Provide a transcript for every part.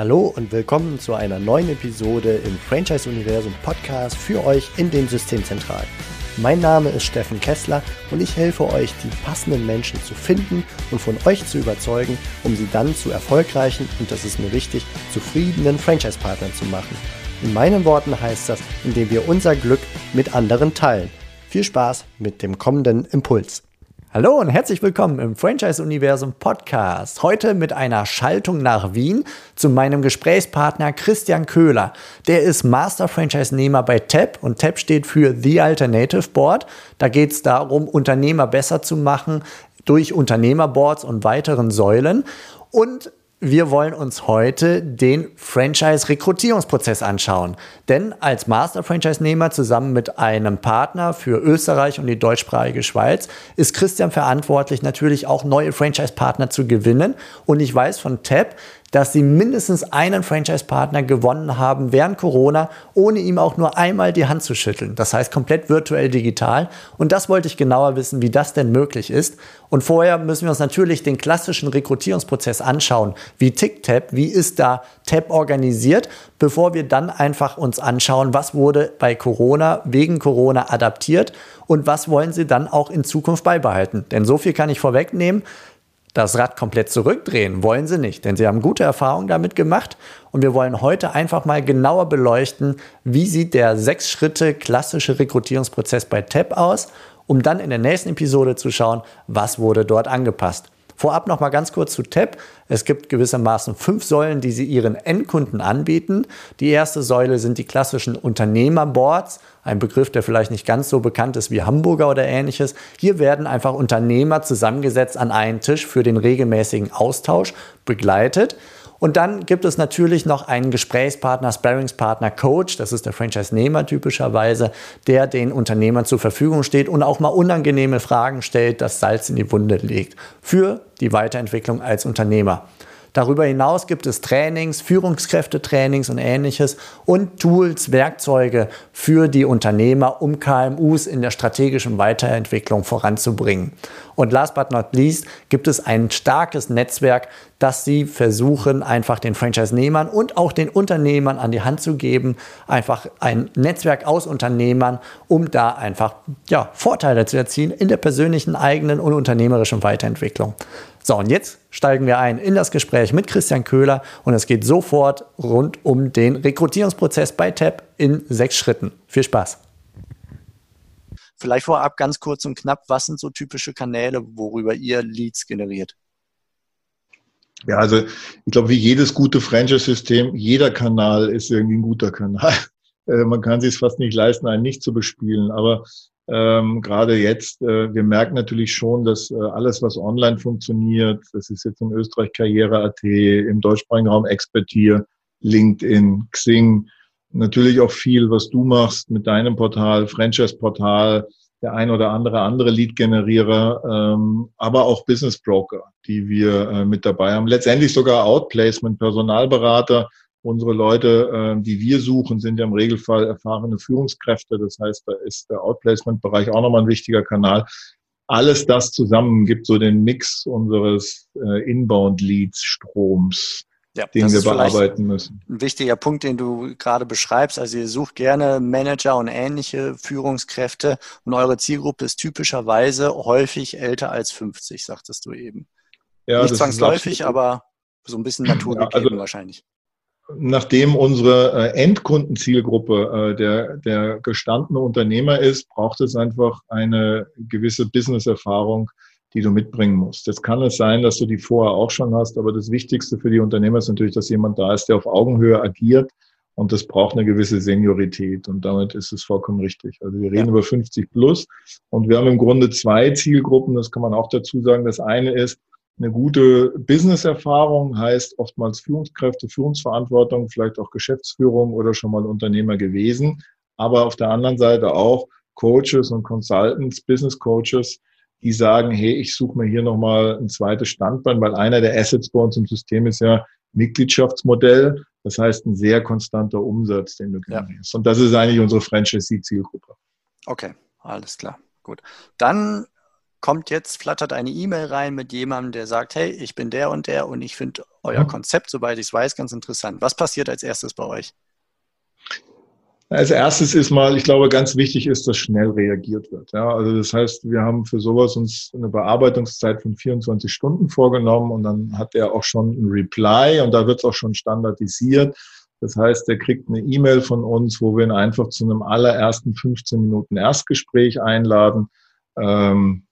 Hallo und willkommen zu einer neuen Episode im Franchise Universum Podcast für euch in den Systemzentralen. Mein Name ist Steffen Kessler und ich helfe euch, die passenden Menschen zu finden und von euch zu überzeugen, um sie dann zu erfolgreichen und das ist mir wichtig, zufriedenen Franchise-Partnern zu machen. In meinen Worten heißt das, indem wir unser Glück mit anderen teilen. Viel Spaß mit dem kommenden Impuls. Hallo und herzlich willkommen im Franchise Universum Podcast. Heute mit einer Schaltung nach Wien zu meinem Gesprächspartner Christian Köhler. Der ist Master Franchise-Nehmer bei TAP und TAP steht für The Alternative Board. Da geht es darum, Unternehmer besser zu machen durch Unternehmerboards und weiteren Säulen. Und wir wollen uns heute den Franchise-Rekrutierungsprozess anschauen. Denn als Master-Franchise-Nehmer zusammen mit einem Partner für Österreich und die deutschsprachige Schweiz ist Christian verantwortlich, natürlich auch neue Franchise-Partner zu gewinnen. Und ich weiß von TAP, dass sie mindestens einen Franchise-Partner gewonnen haben während Corona, ohne ihm auch nur einmal die Hand zu schütteln. Das heißt komplett virtuell digital. Und das wollte ich genauer wissen, wie das denn möglich ist. Und vorher müssen wir uns natürlich den klassischen Rekrutierungsprozess anschauen. Wie tickt TAP? Wie ist da TAP organisiert? Bevor wir dann einfach uns anschauen, was wurde bei Corona, wegen Corona adaptiert und was wollen sie dann auch in Zukunft beibehalten. Denn so viel kann ich vorwegnehmen das Rad komplett zurückdrehen wollen sie nicht, denn sie haben gute Erfahrungen damit gemacht und wir wollen heute einfach mal genauer beleuchten, wie sieht der sechs Schritte klassische Rekrutierungsprozess bei TAP aus, um dann in der nächsten Episode zu schauen, was wurde dort angepasst. Vorab noch mal ganz kurz zu TAP. Es gibt gewissermaßen fünf Säulen, die sie ihren Endkunden anbieten. Die erste Säule sind die klassischen Unternehmerboards, ein Begriff, der vielleicht nicht ganz so bekannt ist wie Hamburger oder ähnliches. Hier werden einfach Unternehmer zusammengesetzt an einen Tisch für den regelmäßigen Austausch begleitet. Und dann gibt es natürlich noch einen Gesprächspartner, Sparringspartner, Coach, das ist der Franchise-Nehmer typischerweise, der den Unternehmern zur Verfügung steht und auch mal unangenehme Fragen stellt, das Salz in die Wunde legt für die Weiterentwicklung als Unternehmer. Darüber hinaus gibt es Trainings, Führungskräftetrainings und ähnliches und Tools, Werkzeuge für die Unternehmer, um KMUs in der strategischen Weiterentwicklung voranzubringen. Und last but not least gibt es ein starkes Netzwerk, das sie versuchen, einfach den Franchise-Nehmern und auch den Unternehmern an die Hand zu geben. Einfach ein Netzwerk aus Unternehmern, um da einfach ja, Vorteile zu erzielen in der persönlichen, eigenen und unternehmerischen Weiterentwicklung. So, und jetzt steigen wir ein in das Gespräch mit Christian Köhler und es geht sofort rund um den Rekrutierungsprozess bei TAP in sechs Schritten. Viel Spaß! Vielleicht vorab ganz kurz und knapp, was sind so typische Kanäle, worüber ihr Leads generiert? Ja, also ich glaube, wie jedes gute Franchise-System, jeder Kanal ist irgendwie ein guter Kanal. Äh, man kann sich es fast nicht leisten, einen nicht zu bespielen. Aber ähm, gerade jetzt, äh, wir merken natürlich schon, dass äh, alles, was online funktioniert, das ist jetzt in Österreich Karriere.at, im deutschsprachigen Raum Expertier, LinkedIn, Xing, natürlich auch viel, was du machst mit deinem Portal, Franchise-Portal, der ein oder andere andere Lead-Generierer, ähm, aber auch Business Broker, die wir äh, mit dabei haben. Letztendlich sogar Outplacement, Personalberater, Unsere Leute, äh, die wir suchen, sind ja im Regelfall erfahrene Führungskräfte. Das heißt, da ist der Outplacement-Bereich auch nochmal ein wichtiger Kanal. Alles das zusammen gibt so den Mix unseres äh, Inbound-Leads-Stroms, ja, den wir bearbeiten müssen. Ein wichtiger Punkt, den du gerade beschreibst. Also ihr sucht gerne Manager und ähnliche Führungskräfte und eure Zielgruppe ist typischerweise häufig älter als 50, sagtest du eben. Ja, Nicht zwangsläufig, aber so ein bisschen naturgegeben ja, also, wahrscheinlich nachdem unsere äh, Endkundenzielgruppe äh, der, der gestandene Unternehmer ist, braucht es einfach eine gewisse Business-Erfahrung, die du mitbringen musst. Jetzt kann es sein, dass du die vorher auch schon hast, aber das Wichtigste für die Unternehmer ist natürlich, dass jemand da ist, der auf Augenhöhe agiert und das braucht eine gewisse Seniorität und damit ist es vollkommen richtig. Also wir reden ja. über 50 plus und wir haben im Grunde zwei Zielgruppen, das kann man auch dazu sagen. Das eine ist, eine gute Business-Erfahrung heißt oftmals Führungskräfte, Führungsverantwortung, vielleicht auch Geschäftsführung oder schon mal Unternehmer gewesen. Aber auf der anderen Seite auch Coaches und Consultants, Business Coaches, die sagen, hey, ich suche mir hier nochmal ein zweites Standbein, weil einer der Assets bei uns im System ist ja Mitgliedschaftsmodell. Das heißt, ein sehr konstanter Umsatz, den du generierst. Ja. Und das ist eigentlich unsere Franchisee-Zielgruppe. Okay, alles klar. Gut. Dann kommt jetzt, flattert eine E-Mail rein mit jemandem, der sagt, hey, ich bin der und der und ich finde euer. Konzept, soweit ich es weiß, ganz interessant. Was passiert als erstes bei euch? Als erstes ist mal, ich glaube, ganz wichtig ist, dass schnell reagiert wird. Ja, also das heißt, wir haben für sowas uns eine Bearbeitungszeit von 24 Stunden vorgenommen und dann hat er auch schon ein Reply und da wird es auch schon standardisiert. Das heißt, er kriegt eine E-Mail von uns, wo wir ihn einfach zu einem allerersten 15 Minuten Erstgespräch einladen, ähm,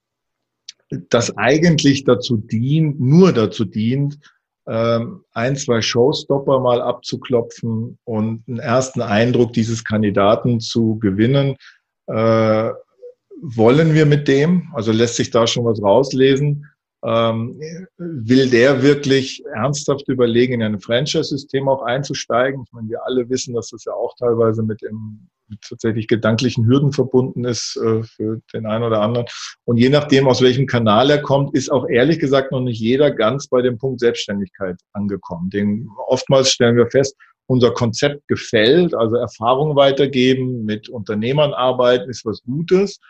das eigentlich dazu dient, nur dazu dient, ähm, ein, zwei Showstopper mal abzuklopfen und einen ersten Eindruck dieses Kandidaten zu gewinnen. Äh, wollen wir mit dem? Also lässt sich da schon was rauslesen? Ähm, will der wirklich ernsthaft überlegen, in ein Franchise-System auch einzusteigen? Ich meine, wir alle wissen, dass das ja auch teilweise mit, dem, mit tatsächlich gedanklichen Hürden verbunden ist äh, für den einen oder anderen. Und je nachdem, aus welchem Kanal er kommt, ist auch ehrlich gesagt noch nicht jeder ganz bei dem Punkt Selbstständigkeit angekommen. Den, oftmals stellen wir fest, unser Konzept gefällt, also Erfahrung weitergeben, mit Unternehmern arbeiten ist was Gutes.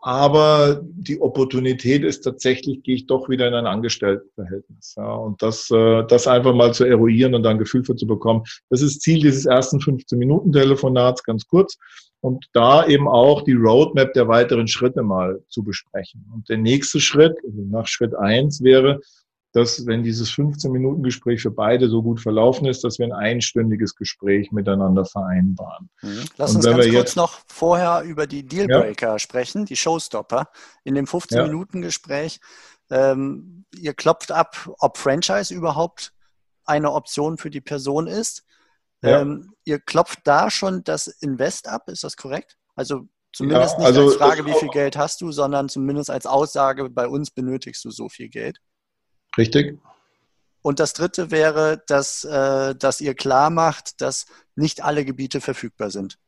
Aber die Opportunität ist tatsächlich, gehe ich doch wieder in ein Angestelltenverhältnis. Ja, und das, äh, das einfach mal zu eruieren und dann Gefühl für zu bekommen. Das ist Ziel dieses ersten 15-Minuten-Telefonats, ganz kurz. Und da eben auch die Roadmap der weiteren Schritte mal zu besprechen. Und der nächste Schritt, also nach Schritt eins wäre, dass wenn dieses 15-Minuten-Gespräch für beide so gut verlaufen ist, dass wir ein einstündiges Gespräch miteinander vereinbaren. Mhm. Lass uns ganz kurz noch vorher über die Dealbreaker ja. sprechen, die Showstopper. In dem 15-Minuten-Gespräch, ähm, ihr klopft ab, ob Franchise überhaupt eine Option für die Person ist. Ja. Ähm, ihr klopft da schon das Invest ab, ist das korrekt? Also zumindest ja, also nicht als Frage, wie viel Geld hast du, sondern zumindest als Aussage, bei uns benötigst du so viel Geld. Richtig. Und das dritte wäre, dass, äh, dass ihr klar macht, dass nicht alle Gebiete verfügbar sind.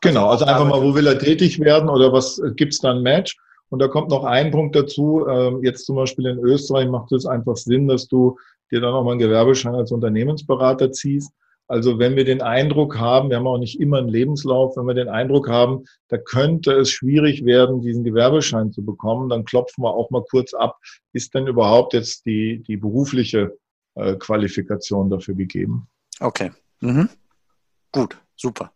Genau, also, einfach mal, wo will er tätig werden oder was äh, gibt es da ein Match? Und da kommt noch ein Punkt dazu. Ähm, jetzt zum Beispiel in Österreich macht es einfach Sinn, dass du dir dann auch mal einen Gewerbeschein als Unternehmensberater ziehst. Also wenn wir den Eindruck haben, wir haben auch nicht immer einen Lebenslauf, wenn wir den Eindruck haben, da könnte es schwierig werden, diesen Gewerbeschein zu bekommen, dann klopfen wir auch mal kurz ab, ist denn überhaupt jetzt die, die berufliche äh, Qualifikation dafür gegeben? Okay. Mhm. Gut, super.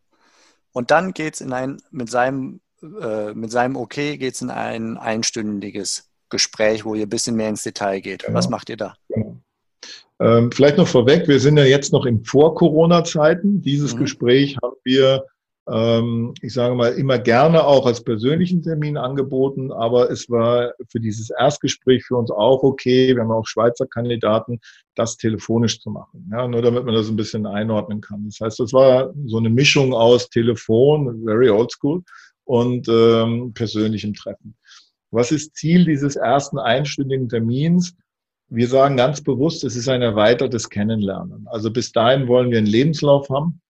Und dann geht es in ein, mit seinem, äh, mit seinem Okay geht es in ein einstündiges Gespräch, wo ihr ein bisschen mehr ins Detail geht. Genau. Was macht ihr da? Genau. Ähm, vielleicht noch vorweg, wir sind ja jetzt noch in Vor-Corona-Zeiten. Dieses mhm. Gespräch haben wir, ähm, ich sage mal, immer gerne auch als persönlichen Termin angeboten, aber es war für dieses Erstgespräch für uns auch okay, wir haben auch Schweizer Kandidaten, das telefonisch zu machen. Ja, nur damit man das ein bisschen einordnen kann. Das heißt, das war so eine Mischung aus Telefon, very old school, und ähm, persönlichem Treffen. Was ist Ziel dieses ersten einstündigen Termins? Wir sagen ganz bewusst, es ist ein erweitertes Kennenlernen. Also bis dahin wollen wir einen Lebenslauf haben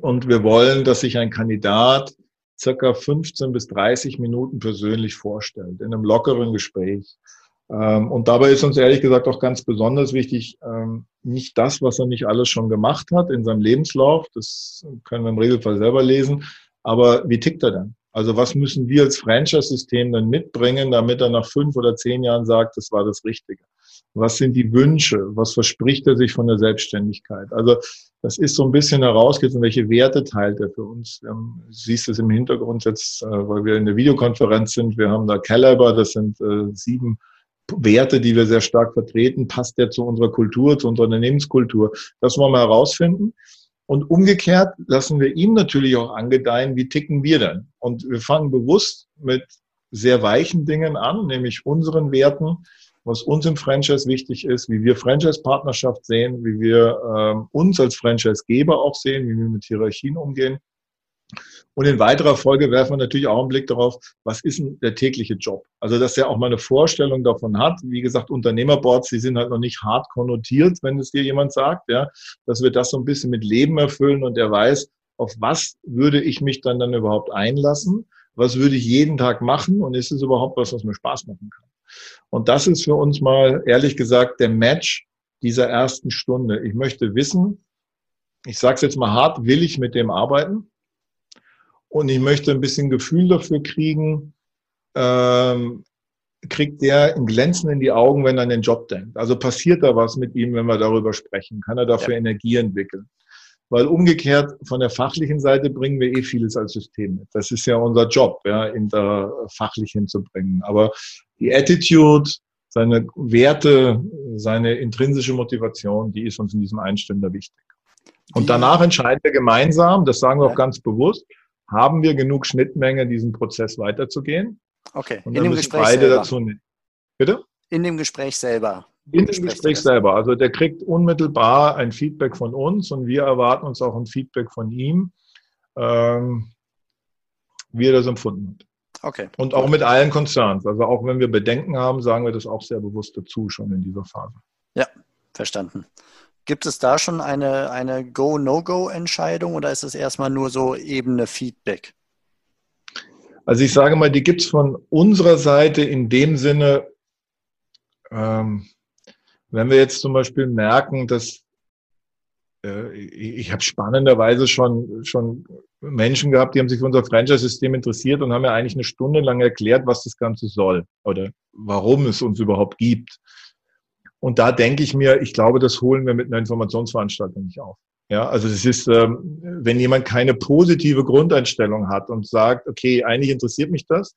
und wir wollen, dass sich ein Kandidat circa 15 bis 30 Minuten persönlich vorstellt, in einem lockeren Gespräch. Ähm, und dabei ist uns ehrlich gesagt auch ganz besonders wichtig, ähm, nicht das, was er nicht alles schon gemacht hat in seinem Lebenslauf, das können wir im Regelfall selber lesen, aber wie tickt er denn? Also was müssen wir als Franchise-System dann mitbringen, damit er nach fünf oder zehn Jahren sagt, das war das Richtige? Was sind die Wünsche? Was verspricht er sich von der Selbstständigkeit? Also das ist so ein bisschen herausgeht, welche Werte teilt er für uns. Haben, du siehst es im Hintergrund jetzt, äh, weil wir in der Videokonferenz sind. Wir haben da Caliber, das sind äh, sieben Werte, die wir sehr stark vertreten. Passt der zu unserer Kultur, zu unserer Unternehmenskultur? Das wollen wir herausfinden. Und umgekehrt lassen wir ihm natürlich auch angedeihen, wie ticken wir denn? Und wir fangen bewusst mit sehr weichen Dingen an, nämlich unseren Werten, was uns im Franchise wichtig ist, wie wir Franchise-Partnerschaft sehen, wie wir ähm, uns als Franchise-Geber auch sehen, wie wir mit Hierarchien umgehen. Und in weiterer Folge werfen wir natürlich auch einen Blick darauf, was ist denn der tägliche Job? Also, dass er auch mal eine Vorstellung davon hat. Wie gesagt, Unternehmerboards, die sind halt noch nicht hart konnotiert, wenn es dir jemand sagt, ja, dass wir das so ein bisschen mit Leben erfüllen und er weiß, auf was würde ich mich dann dann überhaupt einlassen? Was würde ich jeden Tag machen? Und ist es überhaupt was, was mir Spaß machen kann? Und das ist für uns mal, ehrlich gesagt, der Match dieser ersten Stunde. Ich möchte wissen, ich sage es jetzt mal hart, will ich mit dem arbeiten? Und ich möchte ein bisschen Gefühl dafür kriegen, ähm, kriegt der ein Glänzen in die Augen, wenn er an den Job denkt? Also passiert da was mit ihm, wenn wir darüber sprechen? Kann er dafür ja. Energie entwickeln? Weil umgekehrt von der fachlichen Seite bringen wir eh vieles als System mit. Das ist ja unser Job, ja, in der fachlich hinzubringen. Aber die Attitude, seine Werte, seine intrinsische Motivation, die ist uns in diesem Einstünder wichtig. Und danach entscheiden wir gemeinsam, das sagen wir auch ganz bewusst, haben wir genug Schnittmenge, diesen Prozess weiterzugehen? Okay, in dem Gespräch beide selber. Dazu Bitte? In dem Gespräch selber. In dem Gespräch selber. Also der kriegt unmittelbar ein Feedback von uns und wir erwarten uns auch ein Feedback von ihm, ähm, wie er das empfunden hat. Okay. Und auch mit allen Concerns. Also auch wenn wir Bedenken haben, sagen wir das auch sehr bewusst dazu schon in dieser Phase. Ja, verstanden. Gibt es da schon eine, eine Go-No-Go-Entscheidung oder ist es erstmal nur so ebene Feedback? Also ich sage mal, die gibt es von unserer Seite in dem Sinne, ähm, wenn wir jetzt zum Beispiel merken, dass ich habe spannenderweise schon, schon Menschen gehabt, die haben sich für unser Franchise-System interessiert und haben mir eigentlich eine Stunde lang erklärt, was das Ganze soll oder warum es uns überhaupt gibt. Und da denke ich mir, ich glaube, das holen wir mit einer Informationsveranstaltung nicht auf. Ja, also es ist, ähm, wenn jemand keine positive Grundeinstellung hat und sagt, okay, eigentlich interessiert mich das,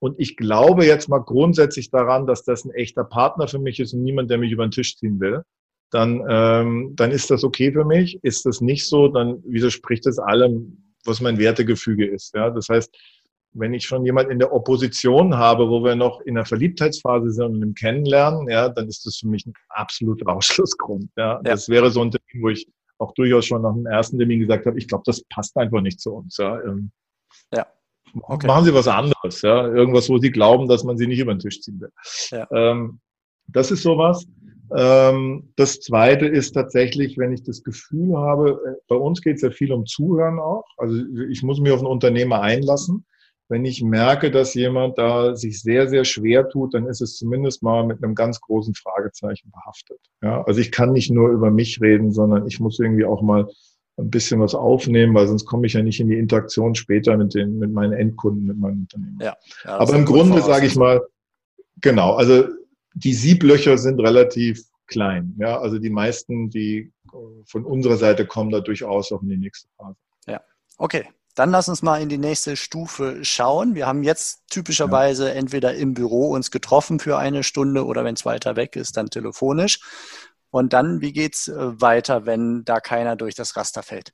und ich glaube jetzt mal grundsätzlich daran, dass das ein echter Partner für mich ist und niemand, der mich über den Tisch ziehen will. Dann, ähm, dann ist das okay für mich. Ist das nicht so, dann widerspricht das allem, was mein Wertegefüge ist. Ja, das heißt, wenn ich schon jemand in der Opposition habe, wo wir noch in der Verliebtheitsphase sind und im Kennenlernen, ja, dann ist das für mich ein absoluter Ausschlussgrund. Ja. ja. Das wäre so ein Termin, wo ich auch durchaus schon nach dem ersten Termin gesagt habe, ich glaube, das passt einfach nicht zu uns. Ja. Ähm, ja. Okay. Machen Sie was anderes, ja. Irgendwas, wo Sie glauben, dass man Sie nicht über den Tisch ziehen will. Ja. Ähm, das ist sowas. Ähm, das zweite ist tatsächlich, wenn ich das Gefühl habe, äh, bei uns geht es ja viel um Zuhören auch. Also ich muss mich auf einen Unternehmer einlassen. Wenn ich merke, dass jemand da sich sehr, sehr schwer tut, dann ist es zumindest mal mit einem ganz großen Fragezeichen behaftet. Ja, also ich kann nicht nur über mich reden, sondern ich muss irgendwie auch mal ein bisschen was aufnehmen, weil sonst komme ich ja nicht in die Interaktion später mit den, mit meinen Endkunden, mit meinem Unternehmen. Ja, ja Aber im Grunde sage ich mal, genau, also die Sieblöcher sind relativ klein. Ja, also die meisten, die von unserer Seite kommen, da durchaus auch in die nächste Phase. Ja, okay. Dann lass uns mal in die nächste Stufe schauen. Wir haben jetzt typischerweise ja. entweder im Büro uns getroffen für eine Stunde oder wenn es weiter weg ist, dann telefonisch. Und dann, wie geht es äh, weiter, wenn da keiner durch das Raster fällt?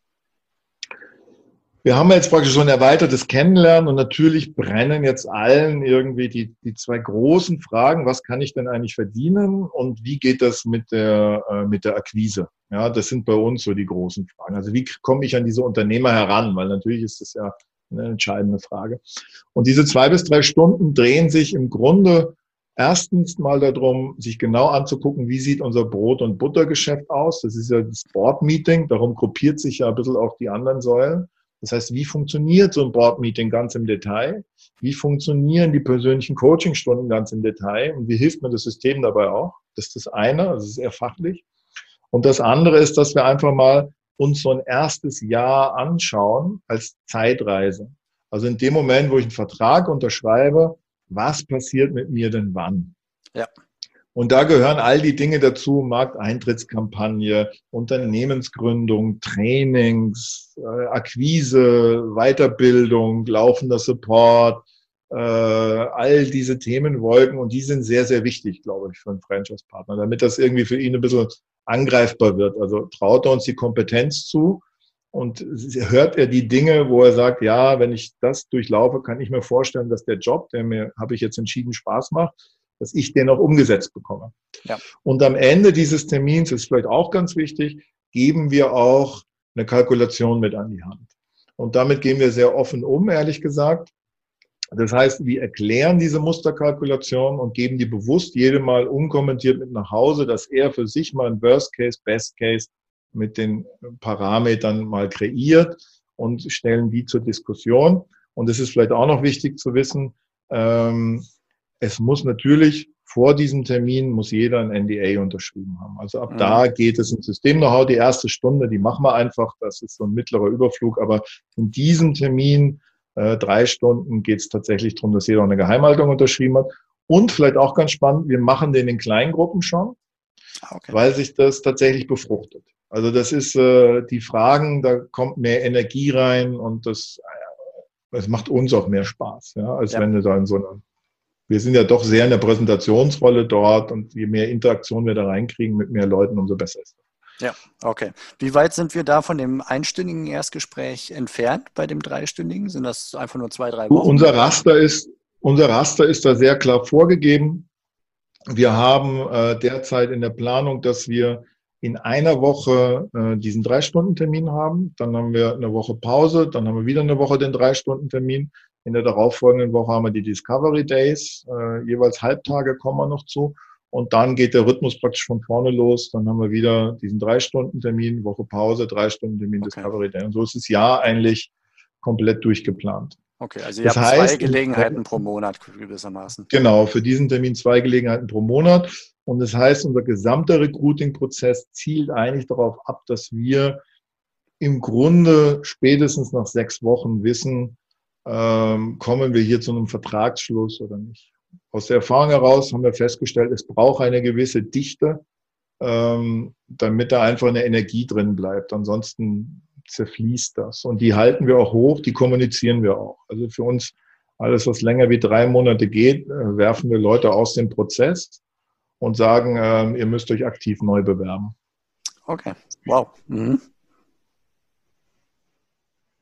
Wir haben jetzt praktisch so ein erweitertes Kennenlernen und natürlich brennen jetzt allen irgendwie die, die zwei großen Fragen, was kann ich denn eigentlich verdienen und wie geht das mit der, äh, mit der Akquise? Ja, das sind bei uns so die großen Fragen. Also wie komme ich an diese Unternehmer heran? Weil natürlich ist das ja eine entscheidende Frage. Und diese zwei bis drei Stunden drehen sich im Grunde erstens mal darum, sich genau anzugucken, wie sieht unser Brot- und Buttergeschäft aus. Das ist ja das Board-Meeting, darum gruppiert sich ja ein bisschen auch die anderen Säulen. Das heißt, wie funktioniert so ein Board-Meeting ganz im Detail? Wie funktionieren die persönlichen Coachingstunden ganz im Detail? Und wie hilft mir das System dabei auch? Das ist das eine, das ist eher fachlich. Und das andere ist, dass wir einfach mal uns so ein erstes Jahr anschauen als Zeitreise. Also in dem Moment, wo ich einen Vertrag unterschreibe, was passiert mit mir denn wann? Ja. Und da gehören all die Dinge dazu, Markteintrittskampagne, Unternehmensgründung, Trainings, äh, Akquise, Weiterbildung, laufender Support, äh, all diese Themenwolken und die sind sehr, sehr wichtig, glaube ich, für einen Franchise-Partner, damit das irgendwie für ihn ein bisschen angreifbar wird. Also traut er uns die Kompetenz zu, und hört er die Dinge, wo er sagt, ja, wenn ich das durchlaufe, kann ich mir vorstellen, dass der Job, der mir, habe ich jetzt entschieden, Spaß macht, dass ich den auch umgesetzt bekomme. Ja. Und am Ende dieses Termins ist vielleicht auch ganz wichtig, geben wir auch eine Kalkulation mit an die Hand. Und damit gehen wir sehr offen um, ehrlich gesagt. Das heißt, wir erklären diese Musterkalkulation und geben die bewusst jedem Mal unkommentiert mit nach Hause, dass er für sich mal ein Worst Case, Best Case mit den Parametern mal kreiert und stellen die zur Diskussion. Und es ist vielleicht auch noch wichtig zu wissen, ähm, es muss natürlich vor diesem Termin muss jeder ein NDA unterschrieben haben. Also ab mhm. da geht es ins System-Know-how. Die erste Stunde, die machen wir einfach. Das ist so ein mittlerer Überflug. Aber in diesem Termin, äh, drei Stunden, geht es tatsächlich darum, dass jeder eine Geheimhaltung unterschrieben hat. Und vielleicht auch ganz spannend, wir machen den in Kleingruppen schon, ah, okay. weil sich das tatsächlich befruchtet. Also das ist äh, die Fragen, da kommt mehr Energie rein und das, äh, das macht uns auch mehr Spaß, ja, als ja. wenn du da in so einer wir sind ja doch sehr in der Präsentationsrolle dort und je mehr Interaktion wir da reinkriegen mit mehr Leuten, umso besser ist es. Ja, okay. Wie weit sind wir da von dem einstündigen Erstgespräch entfernt bei dem dreistündigen? Sind das einfach nur zwei, drei Wochen? Unser Raster ist, unser Raster ist da sehr klar vorgegeben. Wir haben äh, derzeit in der Planung, dass wir in einer Woche äh, diesen Drei-Stunden-Termin haben. Dann haben wir eine Woche Pause, dann haben wir wieder eine Woche den Drei-Stunden-Termin. In der darauffolgenden Woche haben wir die Discovery Days, äh, jeweils Halbtage kommen wir noch zu. Und dann geht der Rhythmus praktisch von vorne los. Dann haben wir wieder diesen Drei-Stunden-Termin, Woche Pause, Drei-Stunden-Termin, okay. Discovery Day. Und so ist das Jahr eigentlich komplett durchgeplant. Okay, also ihr das habt heißt, zwei Gelegenheiten pro Monat gewissermaßen. Genau, für diesen Termin zwei Gelegenheiten pro Monat. Und das heißt, unser gesamter Recruiting-Prozess zielt eigentlich darauf ab, dass wir im Grunde spätestens nach sechs Wochen wissen, ähm, kommen wir hier zu einem Vertragsschluss oder nicht. Aus der Erfahrung heraus haben wir festgestellt, es braucht eine gewisse Dichte, ähm, damit da einfach eine Energie drin bleibt. Ansonsten zerfließt das. Und die halten wir auch hoch, die kommunizieren wir auch. Also für uns, alles, was länger wie drei Monate geht, äh, werfen wir Leute aus dem Prozess und sagen, äh, ihr müsst euch aktiv neu bewerben. Okay, wow. Mhm.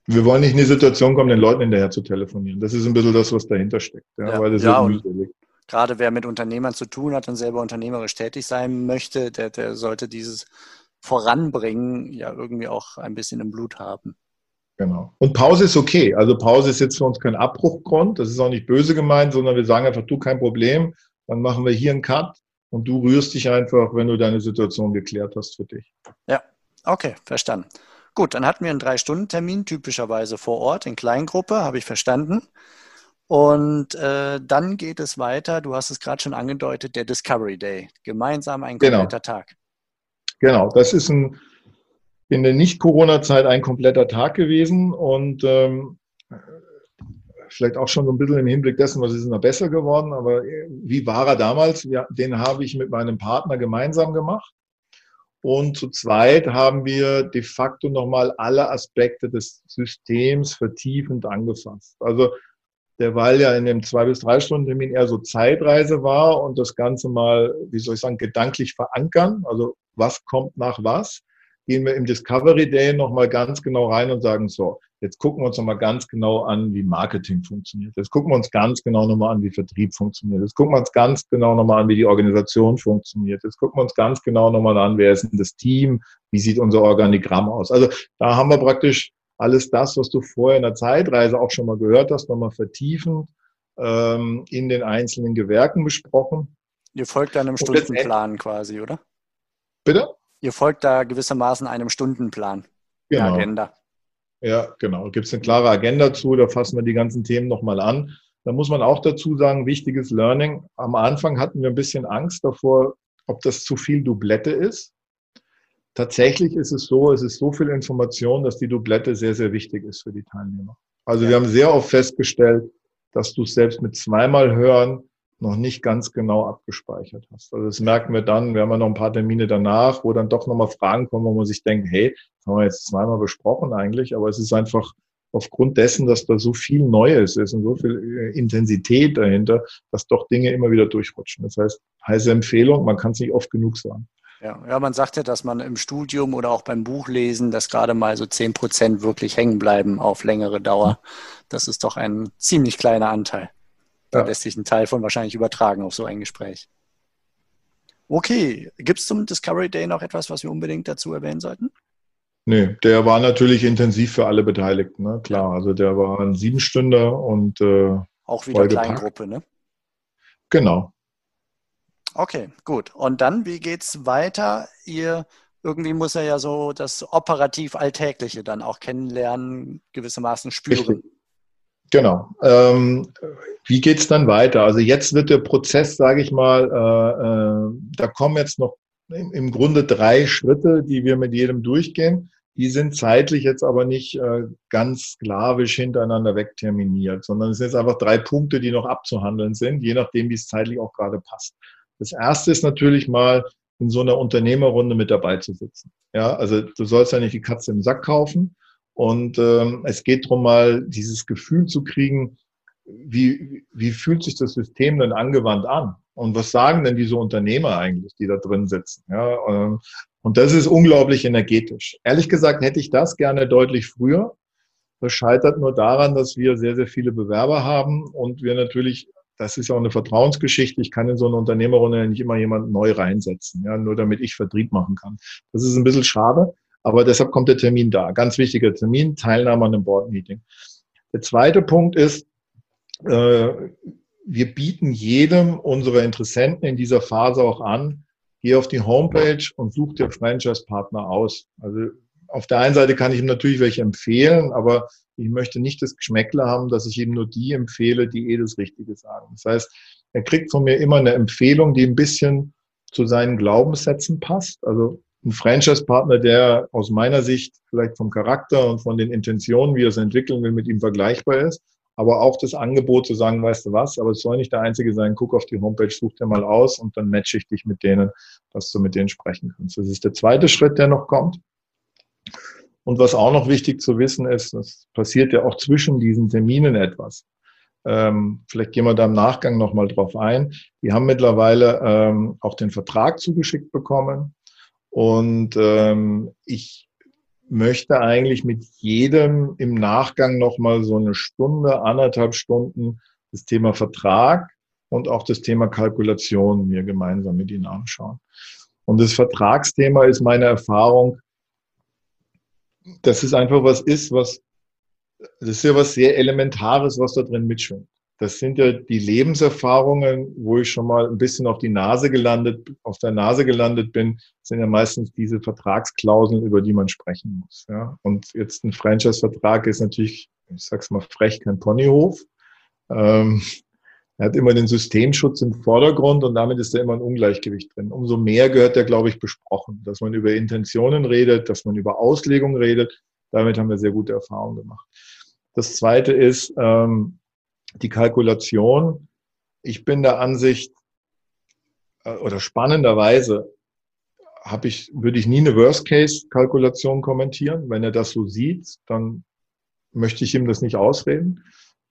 Wir wollen nicht in die Situation kommen, den Leuten hinterher zu telefonieren. Das ist ein bisschen das, was dahinter steckt. Ja, ja, weil das ja, ist Gerade wer mit Unternehmern zu tun hat und selber unternehmerisch tätig sein möchte, der, der sollte dieses Voranbringen ja irgendwie auch ein bisschen im Blut haben. Genau. Und Pause ist okay. Also Pause ist jetzt für uns kein Abbruchgrund. Das ist auch nicht böse gemeint, sondern wir sagen einfach, du kein Problem. Dann machen wir hier einen Cut und du rührst dich einfach, wenn du deine Situation geklärt hast für dich. Ja, okay, verstanden. Gut, dann hatten wir einen Drei-Stunden-Termin, typischerweise vor Ort in Kleingruppe, habe ich verstanden. Und äh, dann geht es weiter, du hast es gerade schon angedeutet, der Discovery Day. Gemeinsam ein genau. kompletter. Tag. Genau, das ist ein, in der Nicht-Corona-Zeit ein kompletter Tag gewesen und ähm, vielleicht auch schon so ein bisschen im Hinblick dessen, was ist noch besser geworden, aber äh, wie war er damals? Ja, den habe ich mit meinem Partner gemeinsam gemacht. Und zu zweit haben wir de facto nochmal alle Aspekte des Systems vertiefend angefasst. Also der weil ja in dem zwei bis drei Stunden Termin eher so Zeitreise war und das Ganze mal, wie soll ich sagen, gedanklich verankern. Also was kommt nach was? Gehen wir im Discovery Day nochmal ganz genau rein und sagen, so, jetzt gucken wir uns nochmal ganz genau an, wie Marketing funktioniert. Jetzt gucken wir uns ganz genau nochmal an, wie Vertrieb funktioniert. Jetzt gucken wir uns ganz genau nochmal an, wie die Organisation funktioniert. Jetzt gucken wir uns ganz genau nochmal an, wer ist denn das Team, wie sieht unser Organigramm aus. Also da haben wir praktisch alles das, was du vorher in der Zeitreise auch schon mal gehört hast, nochmal vertiefend ähm, in den einzelnen Gewerken besprochen. Ihr folgt einem Stundenplan quasi, oder? Bitte? Ihr folgt da gewissermaßen einem Stundenplan, genau. Agenda. Ja, genau. Gibt es eine klare Agenda zu, da fassen wir die ganzen Themen nochmal an. Da muss man auch dazu sagen, wichtiges Learning. Am Anfang hatten wir ein bisschen Angst davor, ob das zu viel Doublette ist. Tatsächlich ist es so, es ist so viel Information, dass die Doublette sehr, sehr wichtig ist für die Teilnehmer. Also ja. wir haben sehr oft festgestellt, dass du es selbst mit zweimal hören noch nicht ganz genau abgespeichert hast. Also das merken wir dann, wir haben ja noch ein paar Termine danach, wo dann doch nochmal Fragen kommen, wo man sich denkt, hey, das haben wir jetzt zweimal besprochen eigentlich, aber es ist einfach aufgrund dessen, dass da so viel Neues ist und so viel äh, Intensität dahinter, dass doch Dinge immer wieder durchrutschen. Das heißt, heiße Empfehlung, man kann es nicht oft genug sagen. Ja, ja, man sagt ja, dass man im Studium oder auch beim Buchlesen, dass gerade mal so zehn Prozent wirklich hängen bleiben auf längere Dauer. Das ist doch ein ziemlich kleiner Anteil. Da ja. lässt sich ein Teil von wahrscheinlich übertragen auf so ein Gespräch. Okay, gibt es zum Discovery Day noch etwas, was wir unbedingt dazu erwähnen sollten? Nee, der war natürlich intensiv für alle Beteiligten, ne? klar. Also der war ein Siebenstünder und äh, auch wieder Kleingruppe, ne? Genau. Okay, gut. Und dann, wie geht's weiter? Ihr irgendwie muss er ja so das operativ Alltägliche dann auch kennenlernen, gewissermaßen spüren. Richtig. Genau. Ähm, wie geht's dann weiter? Also jetzt wird der Prozess, sage ich mal, äh, äh, da kommen jetzt noch im, im Grunde drei Schritte, die wir mit jedem durchgehen. die sind zeitlich jetzt aber nicht äh, ganz sklavisch hintereinander wegterminiert, sondern es sind jetzt einfach drei Punkte, die noch abzuhandeln sind, je nachdem, wie es zeitlich auch gerade passt. Das erste ist natürlich mal, in so einer Unternehmerrunde mit dabei zu sitzen. Ja, also du sollst ja nicht die Katze im Sack kaufen. Und ähm, es geht darum, mal dieses Gefühl zu kriegen, wie, wie fühlt sich das System denn angewandt an? Und was sagen denn diese Unternehmer eigentlich, die da drin sitzen? Ja, ähm, und das ist unglaublich energetisch. Ehrlich gesagt hätte ich das gerne deutlich früher. Das scheitert nur daran, dass wir sehr, sehr viele Bewerber haben und wir natürlich, das ist ja auch eine Vertrauensgeschichte, ich kann in so eine Unternehmerrunde nicht immer jemanden neu reinsetzen, ja, nur damit ich Vertrieb machen kann. Das ist ein bisschen schade, aber deshalb kommt der Termin da. Ganz wichtiger Termin, Teilnahme an einem Board-Meeting. Der zweite Punkt ist, äh, wir bieten jedem unserer Interessenten in dieser Phase auch an, geh auf die Homepage und such dir Franchise-Partner aus. Also auf der einen Seite kann ich ihm natürlich welche empfehlen, aber ich möchte nicht das Geschmäckle haben, dass ich ihm nur die empfehle, die eh das Richtige sagen. Das heißt, er kriegt von mir immer eine Empfehlung, die ein bisschen zu seinen Glaubenssätzen passt. Also ein Franchise-Partner, der aus meiner Sicht vielleicht vom Charakter und von den Intentionen, wie er es entwickeln will, mit ihm vergleichbar ist aber auch das Angebot zu sagen, weißt du was, aber es soll nicht der Einzige sein, guck auf die Homepage, such dir mal aus und dann matche ich dich mit denen, dass du mit denen sprechen kannst. Das ist der zweite Schritt, der noch kommt. Und was auch noch wichtig zu wissen ist, es passiert ja auch zwischen diesen Terminen etwas. Ähm, vielleicht gehen wir da im Nachgang nochmal drauf ein. Die haben mittlerweile ähm, auch den Vertrag zugeschickt bekommen. Und ähm, ich möchte eigentlich mit jedem im Nachgang nochmal so eine Stunde, anderthalb Stunden das Thema Vertrag und auch das Thema Kalkulation mir gemeinsam mit Ihnen anschauen. Und das Vertragsthema ist meine Erfahrung, dass es einfach was ist, was, das ist ja was sehr Elementares, was da drin mitschwingt das sind ja die Lebenserfahrungen, wo ich schon mal ein bisschen auf die Nase gelandet, auf der Nase gelandet bin, sind ja meistens diese Vertragsklauseln, über die man sprechen muss. Ja. Und jetzt ein Franchise-Vertrag ist natürlich, ich sag's mal frech, kein Ponyhof. Ähm, er hat immer den Systemschutz im Vordergrund und damit ist da immer ein Ungleichgewicht drin. Umso mehr gehört er, glaube ich, besprochen, dass man über Intentionen redet, dass man über Auslegung redet. Damit haben wir sehr gute Erfahrungen gemacht. Das zweite ist, ähm, die Kalkulation. Ich bin der Ansicht, äh, oder spannenderweise habe ich, würde ich nie eine Worst-Case-Kalkulation kommentieren. Wenn er das so sieht, dann möchte ich ihm das nicht ausreden.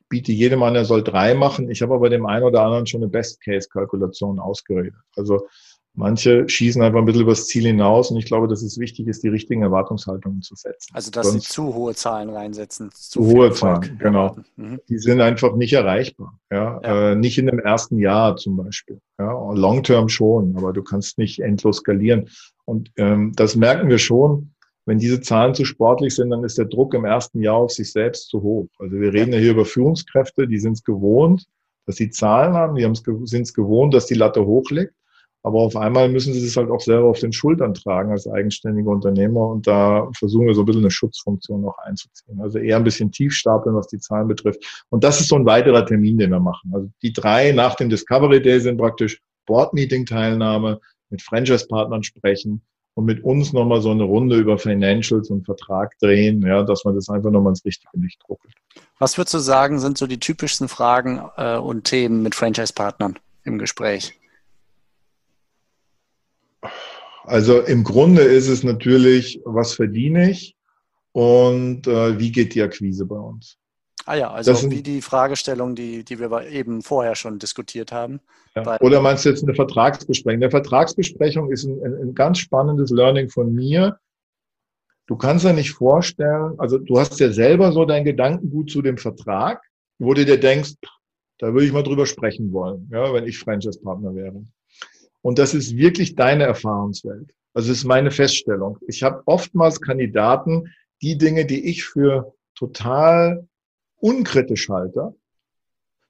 Ich biete jedem an, er soll drei machen. Ich habe aber dem einen oder anderen schon eine Best-Case-Kalkulation ausgeredet. Also Manche schießen einfach ein bisschen übers Ziel hinaus und ich glaube, dass es wichtig ist, die richtigen Erwartungshaltungen zu setzen. Also, dass Sonst sie zu hohe Zahlen reinsetzen. Zu, hohe Zahlen, genau. Mhm. Die sind einfach nicht erreichbar. Ja? ja. Äh, nicht in dem ersten Jahr zum Beispiel. Ja? Long-term schon, aber du kannst nicht endlos skalieren. Und ähm, das merken wir schon. Wenn diese Zahlen zu sportlich sind, dann ist der Druck im ersten Jahr auf sich selbst zu hoch. Also wir reden ja hier über Führungskräfte, die sind es gewohnt, dass sie Zahlen haben, die sind es gewohnt, dass die Latte hoch liegt. Aber auf einmal müssen sie das halt auch selber auf den Schultern tragen als eigenständige Unternehmer. Und da versuchen wir so ein bisschen eine Schutzfunktion noch einzuziehen. Also eher ein bisschen tief stapeln, was die Zahlen betrifft. Und das ist so ein weiterer Termin, den wir machen. Also die drei nach dem Discovery Day sind praktisch Board-Meeting-Teilnahme, mit Franchise-Partnern sprechen und mit uns nochmal so eine Runde über Financials und Vertrag drehen, ja, dass man das einfach nochmal ins richtige Licht ruckelt. Was würdest du sagen, sind so die typischsten Fragen äh, und Themen mit Franchise-Partnern im Gespräch? Also im Grunde ist es natürlich, was verdiene ich und äh, wie geht die Akquise bei uns? Ah ja, also sind, wie die Fragestellung, die, die wir eben vorher schon diskutiert haben. Ja. Oder meinst du jetzt eine Vertragsbesprechung? Eine Vertragsbesprechung ist ein, ein, ein ganz spannendes Learning von mir. Du kannst ja nicht vorstellen, also du hast ja selber so dein Gedankengut zu dem Vertrag, wo du dir denkst, da würde ich mal drüber sprechen wollen, ja, wenn ich Franchise-Partner wäre. Und das ist wirklich deine Erfahrungswelt. Also ist meine Feststellung. Ich habe oftmals Kandidaten, die Dinge, die ich für total unkritisch halte,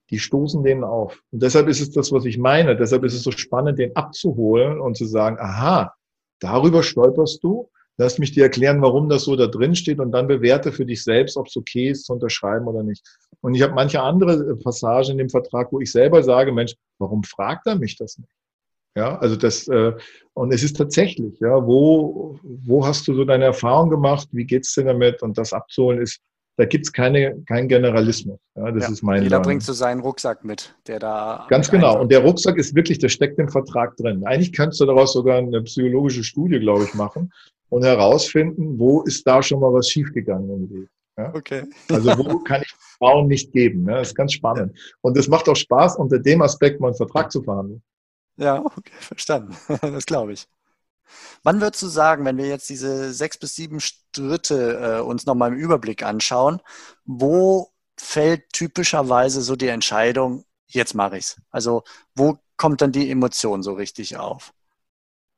die stoßen denen auf. Und deshalb ist es das, was ich meine. Deshalb ist es so spannend, den abzuholen und zu sagen, aha, darüber stolperst du. Lass mich dir erklären, warum das so da drin steht und dann bewerte für dich selbst, ob es okay ist zu unterschreiben oder nicht. Und ich habe manche andere Passagen in dem Vertrag, wo ich selber sage, Mensch, warum fragt er mich das nicht? Ja, also das, äh, und es ist tatsächlich, ja, wo, wo hast du so deine Erfahrung gemacht? Wie geht's dir damit? Und das abzuholen ist, da gibt's keine, keinen Generalismus. Ja, das ja, ist mein Jeder bringt so seinen Rucksack mit, der da. Ganz genau. Und der Rucksack ist wirklich, der steckt im Vertrag drin. Eigentlich könntest du daraus sogar eine psychologische Studie, glaube ich, machen und herausfinden, wo ist da schon mal was schiefgegangen im Leben. Ja? Okay. Also wo kann ich Frauen nicht geben? Ja? Das ist ganz spannend. Und es macht auch Spaß, unter dem Aspekt mal einen Vertrag zu verhandeln. Ja, okay, verstanden. Das glaube ich. Wann würdest du sagen, wenn wir jetzt diese sechs bis sieben Schritte äh, uns nochmal im Überblick anschauen, wo fällt typischerweise so die Entscheidung, jetzt mache ich's? Also wo kommt dann die Emotion so richtig auf?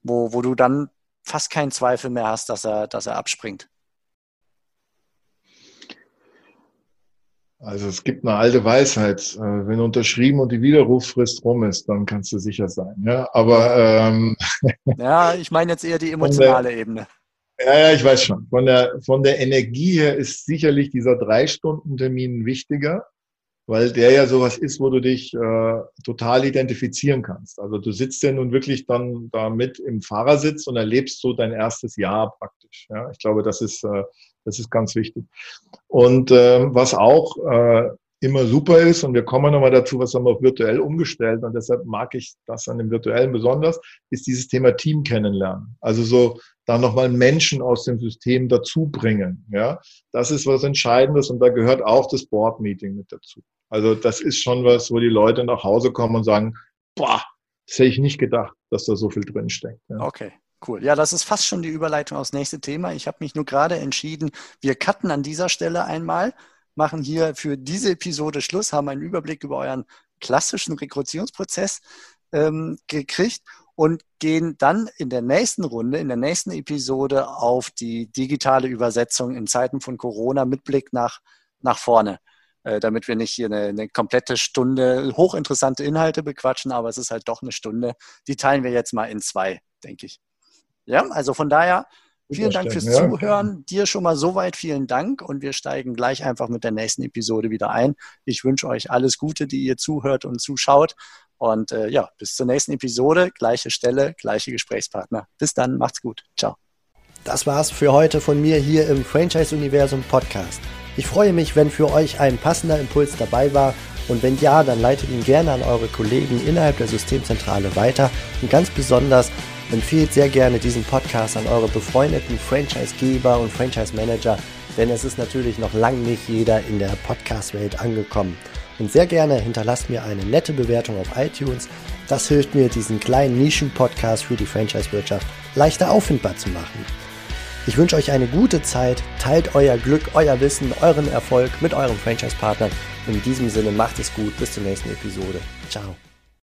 Wo, wo du dann fast keinen Zweifel mehr hast, dass er, dass er abspringt? Also es gibt eine alte Weisheit, äh, wenn unterschrieben und die Widerrufsfrist rum ist, dann kannst du sicher sein. Ja, aber ähm, ja, ich meine jetzt eher die emotionale der, Ebene. Ja, ja, ich weiß schon. Von der von der Energie her ist sicherlich dieser drei Stunden Termin wichtiger, weil der ja sowas ist, wo du dich äh, total identifizieren kannst. Also du sitzt ja nun wirklich dann da mit im Fahrersitz und erlebst so dein erstes Jahr praktisch. Ja, ich glaube, das ist äh, das ist ganz wichtig. Und äh, was auch äh, immer super ist, und wir kommen nochmal dazu, was haben wir auch virtuell umgestellt, und deshalb mag ich das an dem Virtuellen besonders, ist dieses Thema Team kennenlernen. Also so da nochmal Menschen aus dem System dazu bringen. Ja, das ist was Entscheidendes und da gehört auch das Board Meeting mit dazu. Also das ist schon was, wo die Leute nach Hause kommen und sagen, boah, das hätte ich nicht gedacht, dass da so viel drinsteckt. Ja. Okay. Cool. Ja, das ist fast schon die Überleitung aufs nächste Thema. Ich habe mich nur gerade entschieden, wir cutten an dieser Stelle einmal, machen hier für diese Episode Schluss, haben einen Überblick über euren klassischen Rekrutierungsprozess ähm, gekriegt und gehen dann in der nächsten Runde, in der nächsten Episode auf die digitale Übersetzung in Zeiten von Corona mit Blick nach, nach vorne äh, damit wir nicht hier eine, eine, komplette Stunde hochinteressante Inhalte bequatschen, aber es ist halt doch eine Stunde. Die teilen wir jetzt mal in zwei, denke ich. Ja, also von daher vielen Dank fürs ja. Zuhören. Dir schon mal soweit vielen Dank und wir steigen gleich einfach mit der nächsten Episode wieder ein. Ich wünsche euch alles Gute, die ihr zuhört und zuschaut. Und äh, ja, bis zur nächsten Episode, gleiche Stelle, gleiche Gesprächspartner. Bis dann, macht's gut. Ciao. Das war's für heute von mir hier im Franchise-Universum Podcast. Ich freue mich, wenn für euch ein passender Impuls dabei war. Und wenn ja, dann leitet ihn gerne an eure Kollegen innerhalb der Systemzentrale weiter und ganz besonders Empfehlt sehr gerne diesen Podcast an eure befreundeten Franchisegeber und Franchise-Manager, denn es ist natürlich noch lange nicht jeder in der Podcast-Welt angekommen. Und sehr gerne hinterlasst mir eine nette Bewertung auf iTunes. Das hilft mir, diesen kleinen Nischen-Podcast für die Franchise-Wirtschaft leichter auffindbar zu machen. Ich wünsche euch eine gute Zeit, teilt euer Glück, euer Wissen, euren Erfolg mit euren Franchise-Partnern. In diesem Sinne macht es gut, bis zur nächsten Episode. Ciao.